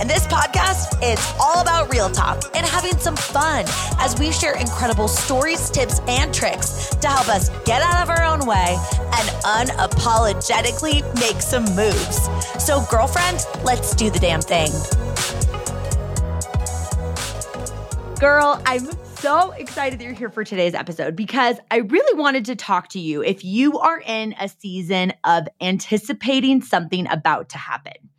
And this podcast is all about real talk and having some fun as we share incredible stories, tips, and tricks to help us get out of our own way and unapologetically make some moves. So, girlfriend, let's do the damn thing. Girl, I'm so excited that you're here for today's episode because I really wanted to talk to you if you are in a season of anticipating something about to happen.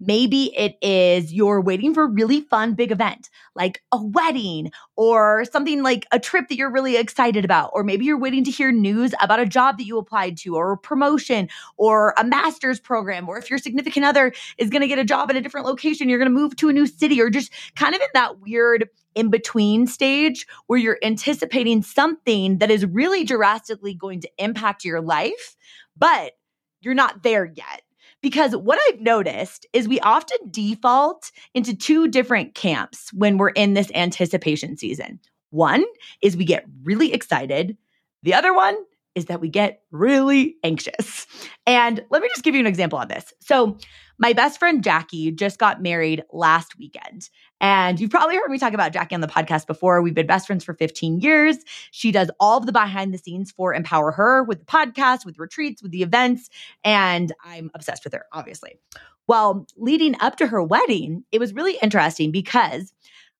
Maybe it is you're waiting for a really fun big event like a wedding or something like a trip that you're really excited about. Or maybe you're waiting to hear news about a job that you applied to or a promotion or a master's program. Or if your significant other is going to get a job in a different location, you're going to move to a new city or just kind of in that weird in between stage where you're anticipating something that is really drastically going to impact your life, but you're not there yet. Because what I've noticed is we often default into two different camps when we're in this anticipation season. One is we get really excited, the other one is that we get really anxious. And let me just give you an example of this. So, my best friend Jackie just got married last weekend. And you've probably heard me talk about Jackie on the podcast before. We've been best friends for 15 years. She does all of the behind the scenes for Empower Her with the podcast, with retreats, with the events. And I'm obsessed with her, obviously. Well, leading up to her wedding, it was really interesting because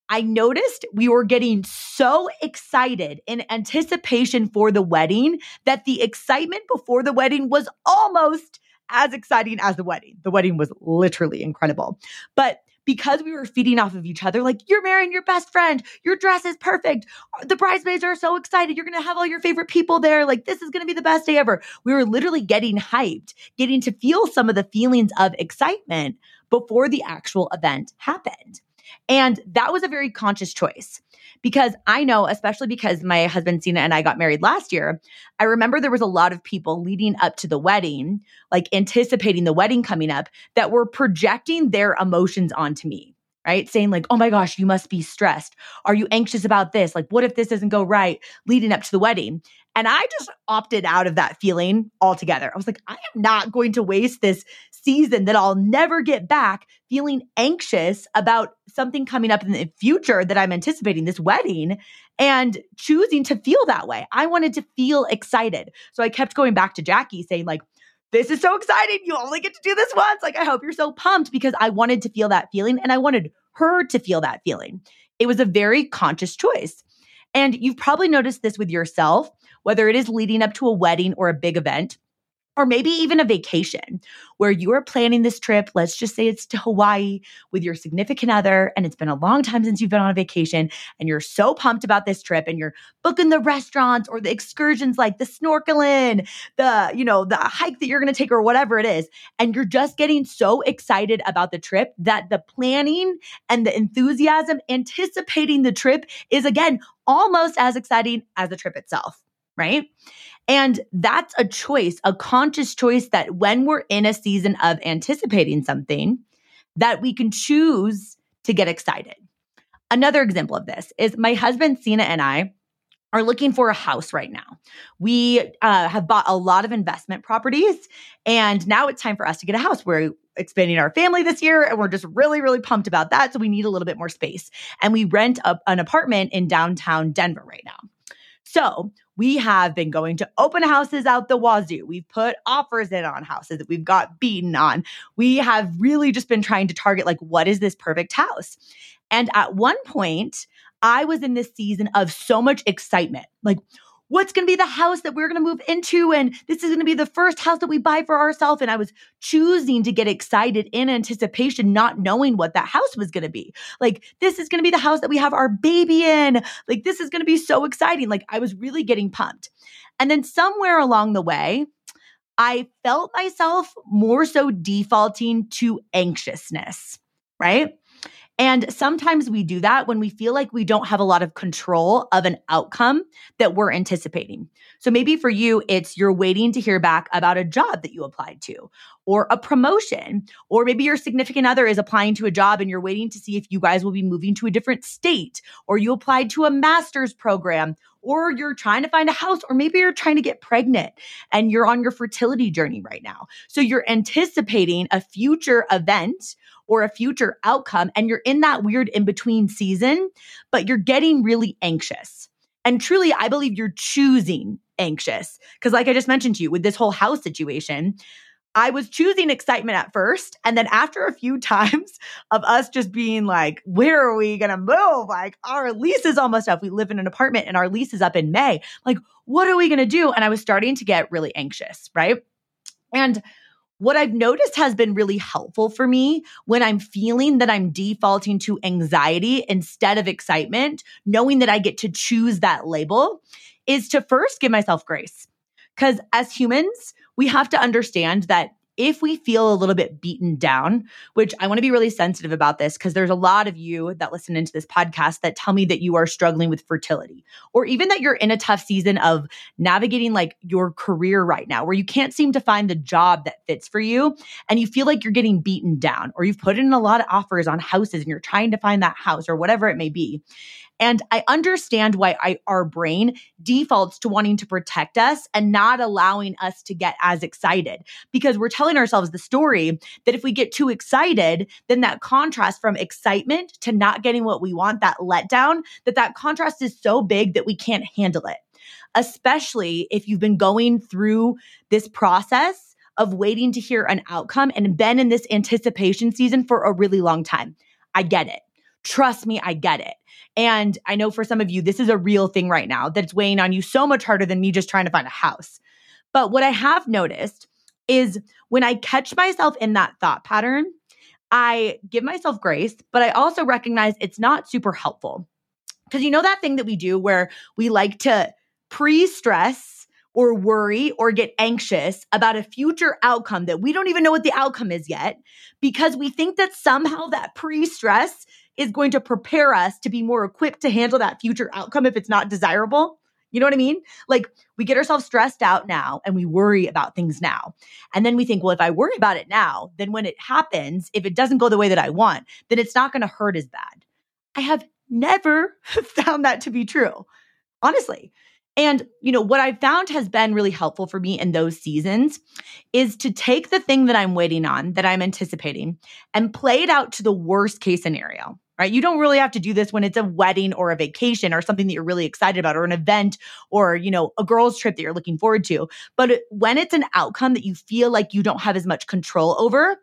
I noticed we were getting so excited in anticipation for the wedding that the excitement before the wedding was almost as exciting as the wedding. The wedding was literally incredible. But because we were feeding off of each other, like, you're marrying your best friend, your dress is perfect, the bridesmaids are so excited, you're gonna have all your favorite people there, like, this is gonna be the best day ever. We were literally getting hyped, getting to feel some of the feelings of excitement before the actual event happened. And that was a very conscious choice because I know, especially because my husband Cena and I got married last year, I remember there was a lot of people leading up to the wedding, like anticipating the wedding coming up, that were projecting their emotions onto me right? Saying, like, oh my gosh, you must be stressed. Are you anxious about this? Like, what if this doesn't go right leading up to the wedding? And I just opted out of that feeling altogether. I was like, I am not going to waste this season that I'll never get back feeling anxious about something coming up in the future that I'm anticipating, this wedding, and choosing to feel that way. I wanted to feel excited. So I kept going back to Jackie saying, like, this is so exciting. You only get to do this once. Like, I hope you're so pumped because I wanted to feel that feeling and I wanted her to feel that feeling. It was a very conscious choice. And you've probably noticed this with yourself, whether it is leading up to a wedding or a big event or maybe even a vacation where you are planning this trip. Let's just say it's to Hawaii with your significant other, and it's been a long time since you've been on a vacation, and you're so pumped about this trip, and you're booking the restaurants or the excursions like the snorkeling, the, you know, the hike that you're gonna take or whatever it is. And you're just getting so excited about the trip that the planning and the enthusiasm, anticipating the trip is again almost as exciting as the trip itself, right? And that's a choice, a conscious choice that when we're in a season of anticipating something, that we can choose to get excited. Another example of this is my husband, Cena, and I are looking for a house right now. We uh, have bought a lot of investment properties, and now it's time for us to get a house. We're expanding our family this year, and we're just really, really pumped about that. So we need a little bit more space. And we rent a, an apartment in downtown Denver right now. So we have been going to open houses out the wazoo. We've put offers in on houses that we've got beaten on. We have really just been trying to target like, what is this perfect house? And at one point, I was in this season of so much excitement. Like, what's going to be the house that we're going to move into and this is going to be the first house that we buy for ourselves. And i was choosing to get excited in anticipation not knowing what that house was going to be. Like this is going to be the house that we have our baby in. Like this is going to be so exciting. Like i was really getting pumped. And then somewhere along the way i felt myself more so defaulting to anxiousness right And sometimes we do that when we feel like we don't have a lot of control of an outcome that we're anticipating. So maybe for you, it's you're waiting to hear back about a job that you applied to or a promotion, or maybe your significant other is applying to a job and you're waiting to see if you guys will be moving to a different state, or you applied to a master's program, or you're trying to find a house, or maybe you're trying to get pregnant and you're on your fertility journey right now. So you're anticipating a future event or a future outcome. And you're in that weird in between season, but you're getting really anxious. And truly, I believe you're choosing anxious. Because, like I just mentioned to you with this whole house situation, I was choosing excitement at first. And then after a few times of us just being like, where are we going to move? Like, our lease is almost up. We live in an apartment and our lease is up in May. Like, what are we going to do? And I was starting to get really anxious, right? And what I've noticed has been really helpful for me when I'm feeling that I'm defaulting to anxiety instead of excitement, knowing that I get to choose that label, is to first give myself grace. Because as humans, we have to understand that if we feel a little bit beaten down, which I want to be really sensitive about this because there's a lot of you that listen into this podcast that tell me that you are struggling with fertility or even that you're in a tough season of navigating like your career right now where you can't seem to find the job that fits for you and you feel like you're getting beaten down or you've put in a lot of offers on houses and you're trying to find that house or whatever it may be. And I understand why I, our brain defaults to wanting to protect us and not allowing us to get as excited because we're telling ourselves the story that if we get too excited, then that contrast from excitement to not getting what we want, that letdown, that that contrast is so big that we can't handle it. Especially if you've been going through this process of waiting to hear an outcome and been in this anticipation season for a really long time. I get it. Trust me, I get it. And I know for some of you, this is a real thing right now that's weighing on you so much harder than me just trying to find a house. But what I have noticed is when I catch myself in that thought pattern, I give myself grace, but I also recognize it's not super helpful. Because you know that thing that we do where we like to pre stress or worry or get anxious about a future outcome that we don't even know what the outcome is yet because we think that somehow that pre stress is going to prepare us to be more equipped to handle that future outcome if it's not desirable. You know what I mean? Like we get ourselves stressed out now and we worry about things now. And then we think, well, if I worry about it now, then when it happens, if it doesn't go the way that I want, then it's not going to hurt as bad. I have never found that to be true, honestly. And, you know, what I've found has been really helpful for me in those seasons is to take the thing that I'm waiting on, that I'm anticipating, and play it out to the worst case scenario right? You don't really have to do this when it's a wedding or a vacation or something that you're really excited about or an event or, you know, a girl's trip that you're looking forward to. But when it's an outcome that you feel like you don't have as much control over,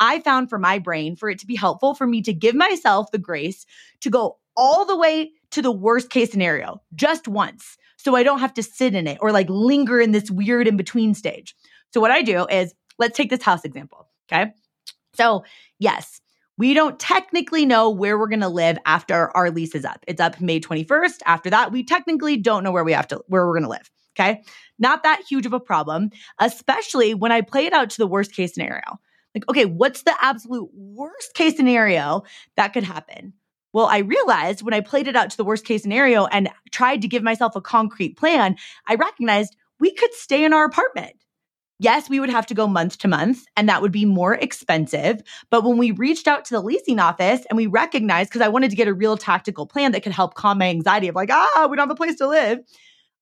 I found for my brain for it to be helpful for me to give myself the grace to go all the way to the worst case scenario just once. So I don't have to sit in it or like linger in this weird in between stage. So what I do is let's take this house example. Okay. So, yes, we don't technically know where we're going to live after our lease is up. It's up May 21st. After that, we technically don't know where we have to where we're going to live. Okay? Not that huge of a problem, especially when I play it out to the worst case scenario. Like, okay, what's the absolute worst case scenario that could happen? Well, I realized when I played it out to the worst case scenario and tried to give myself a concrete plan, I recognized we could stay in our apartment. Yes, we would have to go month to month and that would be more expensive. But when we reached out to the leasing office and we recognized, because I wanted to get a real tactical plan that could help calm my anxiety of like, ah, we don't have a place to live.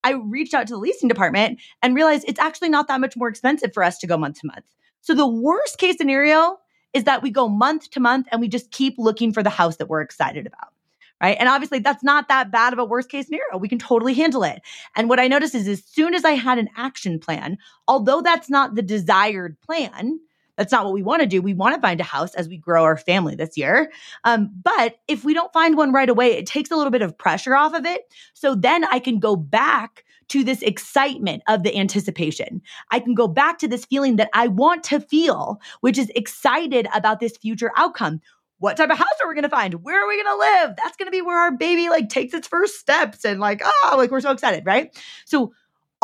I reached out to the leasing department and realized it's actually not that much more expensive for us to go month to month. So the worst case scenario is that we go month to month and we just keep looking for the house that we're excited about right? And obviously, that's not that bad of a worst case scenario. We can totally handle it. And what I noticed is as soon as I had an action plan, although that's not the desired plan, that's not what we want to do. We want to find a house as we grow our family this year. Um, but if we don't find one right away, it takes a little bit of pressure off of it. So then I can go back to this excitement of the anticipation. I can go back to this feeling that I want to feel, which is excited about this future outcome what type of house are we going to find? Where are we going to live? That's going to be where our baby like takes its first steps and like, oh, like we're so excited, right? So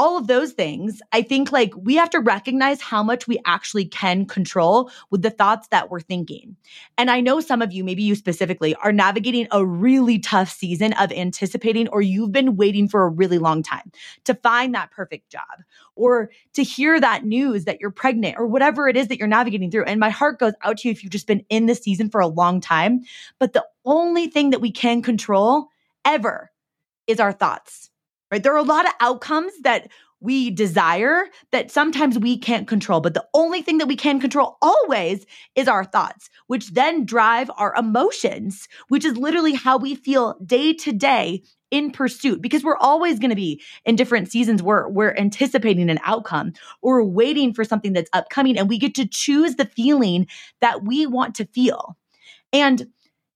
all of those things, I think like we have to recognize how much we actually can control with the thoughts that we're thinking. And I know some of you, maybe you specifically, are navigating a really tough season of anticipating, or you've been waiting for a really long time to find that perfect job or to hear that news that you're pregnant or whatever it is that you're navigating through. And my heart goes out to you if you've just been in this season for a long time. But the only thing that we can control ever is our thoughts right? There are a lot of outcomes that we desire that sometimes we can't control. But the only thing that we can control always is our thoughts, which then drive our emotions, which is literally how we feel day to day in pursuit because we're always going to be in different seasons where we're anticipating an outcome or waiting for something that's upcoming and we get to choose the feeling that we want to feel. And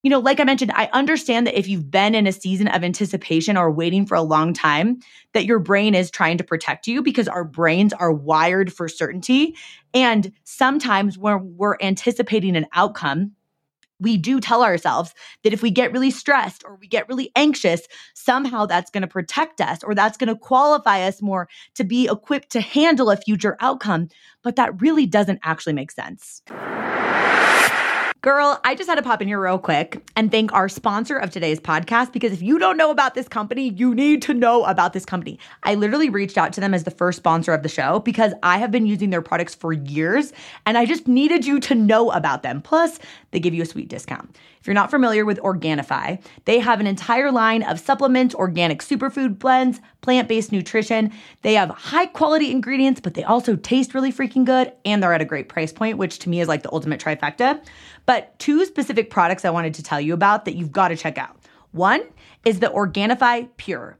you know, like I mentioned, I understand that if you've been in a season of anticipation or waiting for a long time, that your brain is trying to protect you because our brains are wired for certainty. And sometimes when we're anticipating an outcome, we do tell ourselves that if we get really stressed or we get really anxious, somehow that's going to protect us or that's going to qualify us more to be equipped to handle a future outcome. But that really doesn't actually make sense. Girl, I just had to pop in here real quick and thank our sponsor of today's podcast because if you don't know about this company, you need to know about this company. I literally reached out to them as the first sponsor of the show because I have been using their products for years and I just needed you to know about them. Plus, they give you a sweet discount. If you're not familiar with Organifi, they have an entire line of supplements, organic superfood blends, plant based nutrition. They have high quality ingredients, but they also taste really freaking good and they're at a great price point, which to me is like the ultimate trifecta. But two specific products I wanted to tell you about that you've got to check out. One is the Organifi Pure.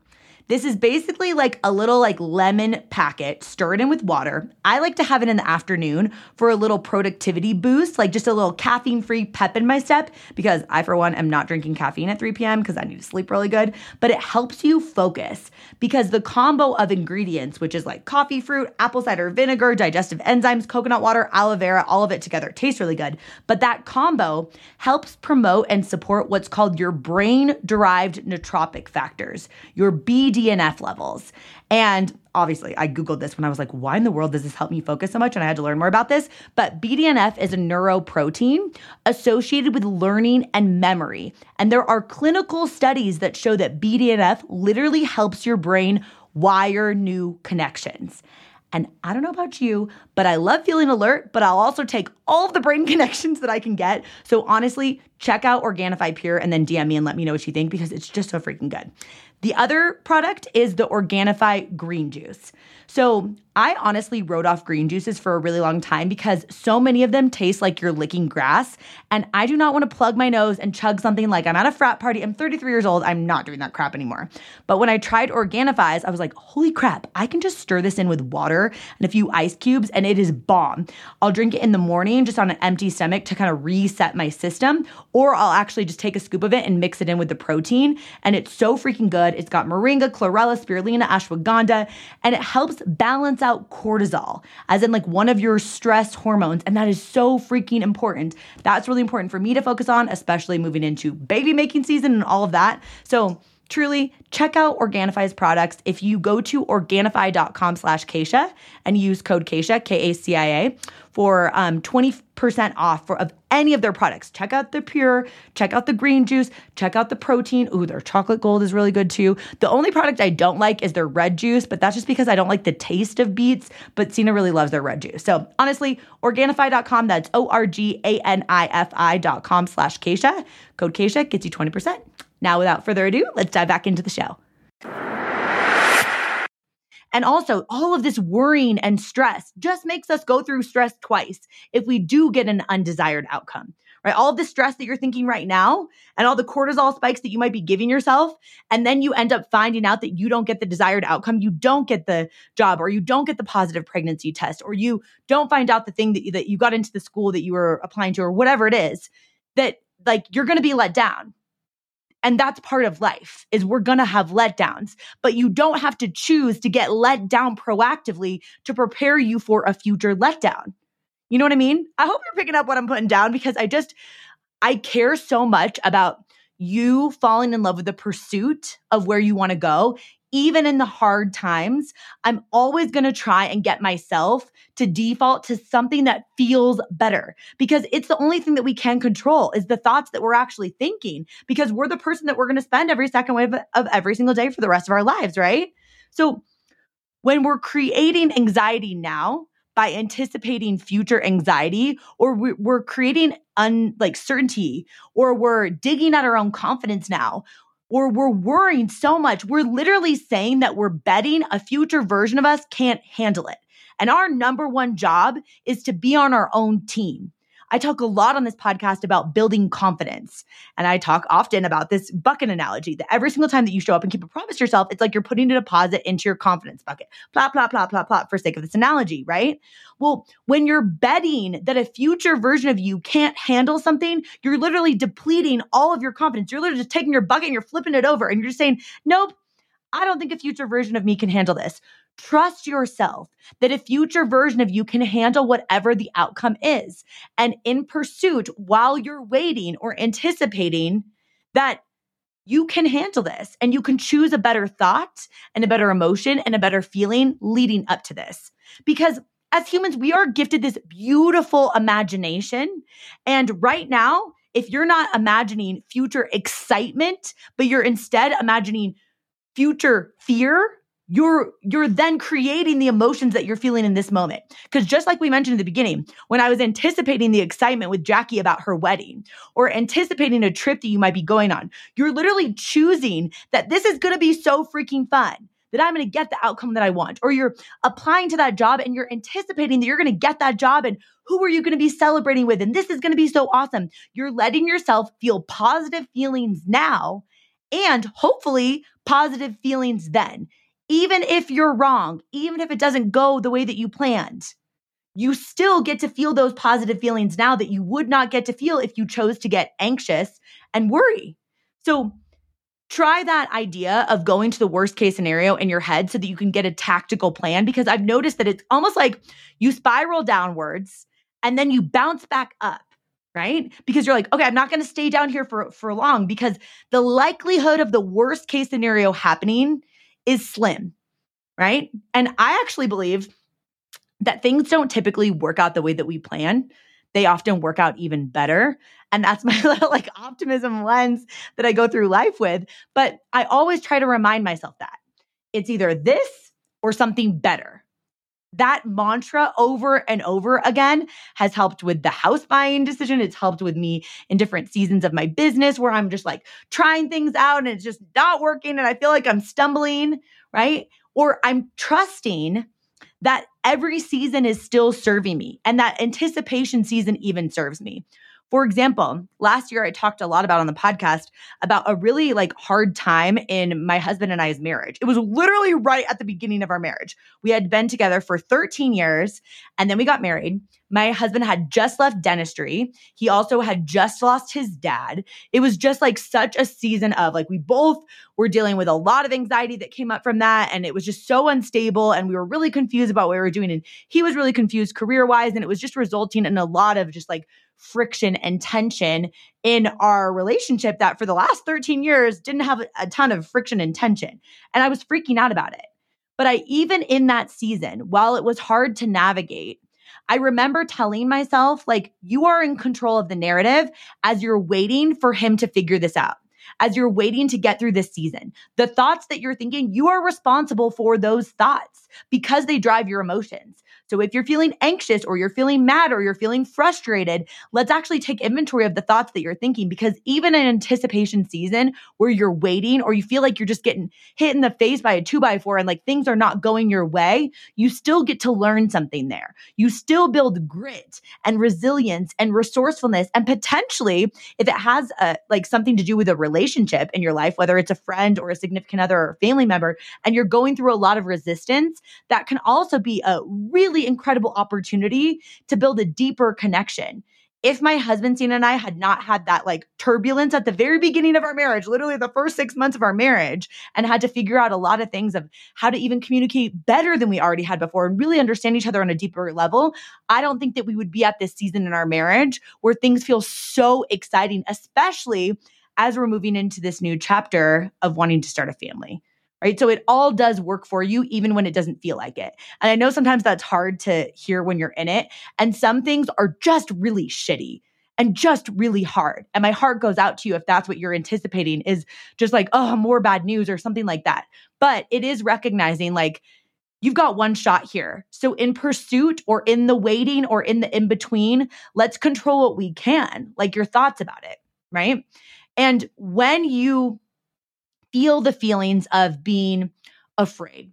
This is basically like a little like lemon packet, stir it in with water. I like to have it in the afternoon for a little productivity boost, like just a little caffeine free pep in my step because I, for one, am not drinking caffeine at 3 p.m. because I need to sleep really good. But it helps you focus because the combo of ingredients, which is like coffee fruit, apple cider vinegar, digestive enzymes, coconut water, aloe vera, all of it together tastes really good. But that combo helps promote and support what's called your brain derived nootropic factors, your B BDNF levels. And obviously, I Googled this when I was like, why in the world does this help me focus so much? And I had to learn more about this. But BDNF is a neuroprotein associated with learning and memory. And there are clinical studies that show that BDNF literally helps your brain wire new connections. And I don't know about you, but I love feeling alert, but I'll also take all of the brain connections that I can get. So honestly, check out Organifi Pure and then DM me and let me know what you think because it's just so freaking good. The other product is the Organifi green juice. So I honestly wrote off green juices for a really long time because so many of them taste like you're licking grass. And I do not want to plug my nose and chug something like I'm at a frat party. I'm 33 years old. I'm not doing that crap anymore. But when I tried Organifi's, I was like, holy crap, I can just stir this in with water and a few ice cubes and it is bomb. I'll drink it in the morning just on an empty stomach to kind of reset my system, or I'll actually just take a scoop of it and mix it in with the protein. And it's so freaking good. It's got moringa, chlorella, spirulina, ashwagandha, and it helps balance out cortisol, as in like one of your stress hormones. And that is so freaking important. That's really important for me to focus on, especially moving into baby making season and all of that. So, truly check out Organifi's products. If you go to Organifi.com slash Kacia and use code Kacia, K-A-C-I-A, for um, 20% off for, of any of their products. Check out the Pure, check out the green juice, check out the protein. Ooh, their chocolate gold is really good too. The only product I don't like is their red juice, but that's just because I don't like the taste of beets, but Cena really loves their red juice. So honestly, Organifi.com, that's O-R-G-A-N-I-F-I.com slash Kacia. Code Kacia gets you 20%. Now, without further ado, let's dive back into the show. And also, all of this worrying and stress just makes us go through stress twice if we do get an undesired outcome, right? All the stress that you're thinking right now and all the cortisol spikes that you might be giving yourself. And then you end up finding out that you don't get the desired outcome. You don't get the job or you don't get the positive pregnancy test or you don't find out the thing that you, that you got into the school that you were applying to or whatever it is that like you're going to be let down and that's part of life is we're going to have letdowns, but you don't have to choose to get let down proactively to prepare you for a future letdown. You know what I mean? I hope you're picking up what I'm putting down because I just, I care so much about you falling in love with the pursuit of where you want to go, even in the hard times, I'm always going to try and get myself to default to something that feels better because it's the only thing that we can control is the thoughts that we're actually thinking because we're the person that we're going to spend every second of, of every single day for the rest of our lives, right? So when we're creating anxiety now, by anticipating future anxiety or we're creating un like certainty or we're digging at our own confidence now or we're worrying so much. We're literally saying that we're betting a future version of us can't handle it. And our number one job is to be on our own team. I talk a lot on this podcast about building confidence. And I talk often about this bucket analogy that every single time that you show up and keep a promise to yourself, it's like you're putting a deposit into your confidence bucket. Plop, plop, plop, plop, plop, for sake of this analogy, right? Well, when you're betting that a future version of you can't handle something, you're literally depleting all of your confidence. You're literally just taking your bucket and you're flipping it over and you're just saying, nope, I don't think a future version of me can handle this. Trust yourself that a future version of you can handle whatever the outcome is. And in pursuit, while you're waiting or anticipating that you can handle this and you can choose a better thought and a better emotion and a better feeling leading up to this. Because as humans, we are gifted this beautiful imagination. And right now, if you're not imagining future excitement, but you're instead imagining future fear, you're you're then creating the emotions that you're feeling in this moment. Because just like we mentioned in the beginning when i was anticipating the excitement with jackie about her wedding or anticipating a trip that you might be going on you're literally choosing that this is going to be so freaking fun that i'm going to get the outcome that i want. Or you're applying to that job and you're anticipating that you're going to get that job and who are you going to be celebrating with? And this is going to be so awesome. You're letting yourself feel positive feelings now and hopefully positive feelings then even if you're wrong, even if it doesn't go the way that you planned, you still get to feel those positive feelings now that you would not get to feel if you chose to get anxious and worry. So, try that idea of going to the worst case scenario in your head so that you can get a tactical plan because I've noticed that it's almost like you spiral downwards and then you bounce back up right because you're like okay i'm not going to stay down here for for long because the likelihood of the worst case scenario happening is slim, right? And I actually believe that things don't typically work out the way that we plan. They often work out even better. And that's my little like optimism lens that I go through life with. But I always try to remind myself that it's either this or something better. That mantra over and over again has helped with the house buying decision. It's helped with me in different seasons of my business where I'm just like trying things out and it's just not working and I feel like I'm stumbling, right? Or I'm trusting that every season is still serving me and that anticipation season even serves me. For example, last year I talked a lot about on the podcast about a really like hard time in my husband and I's marriage. It was literally right at the beginning of our marriage. We had been together for 13 years and then we got married. My husband had just left dentistry. He also had just lost his dad. It was just like such a season of like we both were dealing with a lot of anxiety that came up from that. And it was just so unstable. And we were really confused about what we were doing. And he was really confused career wise. And it was just resulting in a lot of just like friction and tension in our relationship that for the last 13 years didn't have a ton of friction and tension. And I was freaking out about it. But I, even in that season, while it was hard to navigate, I remember telling myself, like, you are in control of the narrative as you're waiting for him to figure this out as you're waiting to get through this season. The thoughts that you're thinking, you are responsible for those thoughts because they drive your emotions. So if you're feeling anxious or you're feeling mad or you're feeling frustrated, let's actually take inventory of the thoughts that you're thinking because even in anticipation season where you're waiting or you feel like you're just getting hit in the face by a two by four and like things are not going your way, you still get to learn something there. You still build grit and resilience and resourcefulness and potentially if it has a like something to do with a relationship in your life, whether it's a friend or a significant other or family member, and you're going through a lot of resistance, that can also be a really really incredible opportunity to build a deeper connection. If my husband, Cena, and I had not had that like turbulence at the very beginning of our marriage, literally the first six months of our marriage, and had to figure out a lot of things of how to even communicate better than we already had before and really understand each other on a deeper level, I don't think that we would be at this season in our marriage where things feel so exciting, especially as we're moving into this new chapter of wanting to start a family right? So it all does work for you, even when it doesn't feel like it. And I know sometimes that's hard to hear when you're in it. And some things are just really shitty and just really hard. And my heart goes out to you if that's what you're anticipating is just like, oh, more bad news or something like that. But it is recognizing like, you've got one shot here. So, in pursuit or in the waiting or in the in between, let's control what we can, like your thoughts about it, right? And when you feel the feelings of being afraid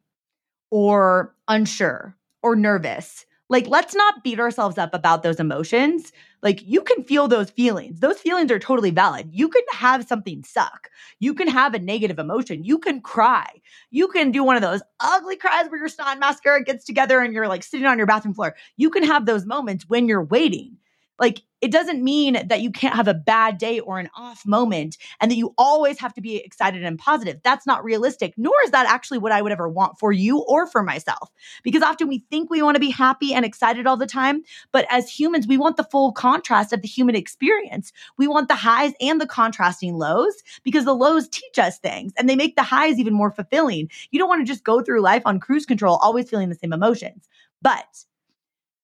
or unsure or nervous. Like, let's not beat ourselves up about those emotions. Like, you can feel those feelings. Those feelings are totally valid. You can have something suck. You can have a negative emotion. You can cry. You can do one of those ugly cries where your snot mascara gets together and you're like sitting on your bathroom floor. You can have those moments when you're waiting. Like, it doesn't mean that you can't have a bad day or an off moment and that you always have to be excited and positive. That's not realistic, nor is that actually what I would ever want for you or for myself. Because often we think we want to be happy and excited all the time, but as humans, we want the full contrast of the human experience. We want the highs and the contrasting lows because the lows teach us things and they make the highs even more fulfilling. You don't want to just go through life on cruise control, always feeling the same emotions. But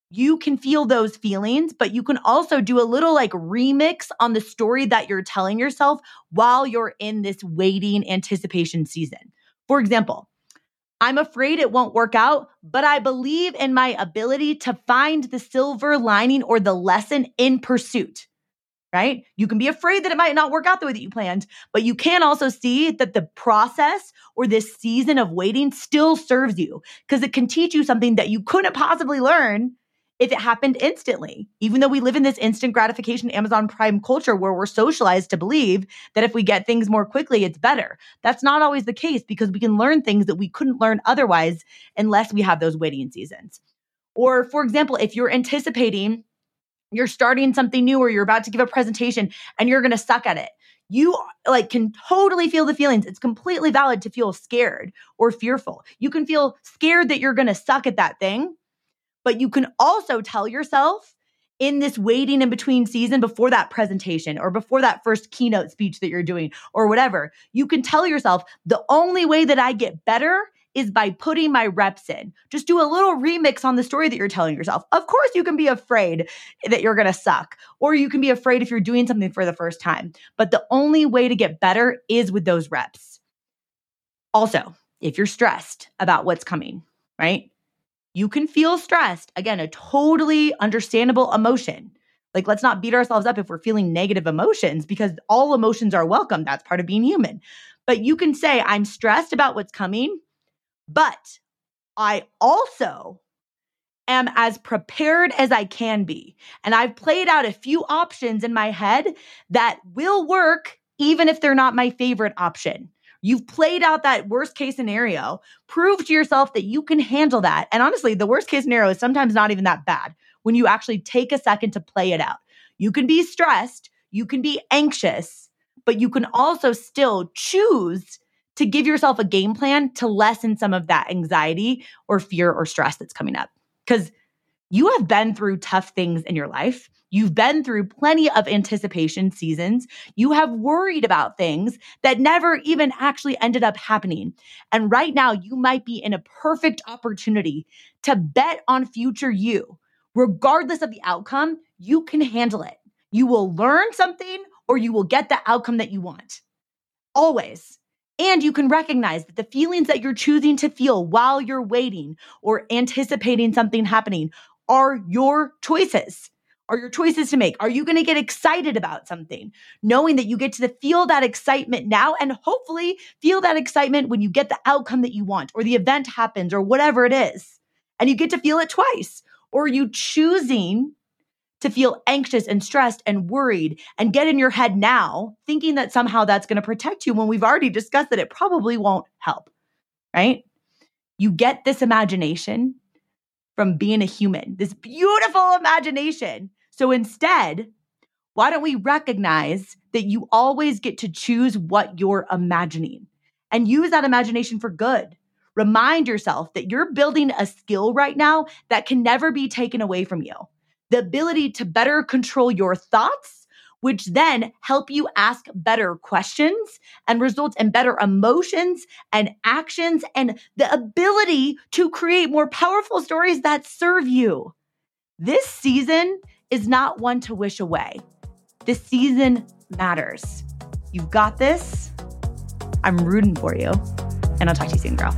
you can feel those feelings, but you can also do a little like remix on the story that you're telling yourself while you're in this waiting anticipation season. For example, I'm afraid it won't work out, but I believe in my ability to find the silver lining or the lesson in pursuit. Right? You can be afraid that it might not work out the way that you planned, but you can also see that the process or this season of waiting still serves you because it can teach you something that you couldn't possibly learn if it happened instantly. Even though we live in this instant gratification Amazon Prime culture where we're socialized to believe that if we get things more quickly, it's better. That's not always the case because we can learn things that we couldn't learn otherwise unless we have those waiting seasons. Or, for example, if you're anticipating you're starting something new or you're about to give a presentation and you're going to suck at it you like can totally feel the feelings it's completely valid to feel scared or fearful you can feel scared that you're going to suck at that thing but you can also tell yourself in this waiting in between season before that presentation or before that first keynote speech that you're doing or whatever, you can tell yourself the only way that I get better is by putting my reps in. Just do a little remix on the story that you're telling yourself. Of course, you can be afraid that you're going to suck, or you can be afraid if you're doing something for the first time. But the only way to get better is with those reps. Also, if you're stressed about what's coming, right? You can feel stressed. Again, a totally understandable emotion. Like, let's not beat ourselves up if we're feeling negative emotions because all emotions are welcome. That's part of being human. But you can say, I'm stressed about what's coming, but I also am as prepared as I can be. And I've played out a few options in my head that will work, even if they're not my favorite option. You've played out that worst case scenario. Prove to yourself that you can handle that. And honestly, the worst case scenario is sometimes not even that bad when you actually take a second to play it out. You can be stressed, you can be anxious, but you can also still choose to give yourself a game plan to lessen some of that anxiety or fear or stress that's coming up. Because you have been through tough things in your life. You've been through plenty of anticipation seasons. You have worried about things that never even actually ended up happening. And right now, you might be in a perfect opportunity to bet on future you. Regardless of the outcome, you can handle it. You will learn something or you will get the outcome that you want. Always. And you can recognize that the feelings that you're choosing to feel while you're waiting or anticipating something happening are your choices are your choices to make. Are you going to get excited about something, knowing that you get to feel that excitement now and hopefully feel that excitement when you get the outcome that you want or the event happens or whatever it is. And you get to feel it twice. Or are you choosing to feel anxious and stressed and worried and get in your head now, thinking that somehow that's going to protect you when we've already discussed that it probably won't help, right? You get this imagination from being a human, this beautiful imagination so instead, why don't we recognize that you always get to choose what you're imagining and use that imagination for good? Remind yourself that you're building a skill right now that can never be taken away from you. The ability to better control your thoughts which then help you ask better questions and result in better emotions and actions and the ability to create more powerful stories that serve you. This season is not one to wish away. This season matters. You've got this. I'm rooting for you. And I'll talk to you soon, girl.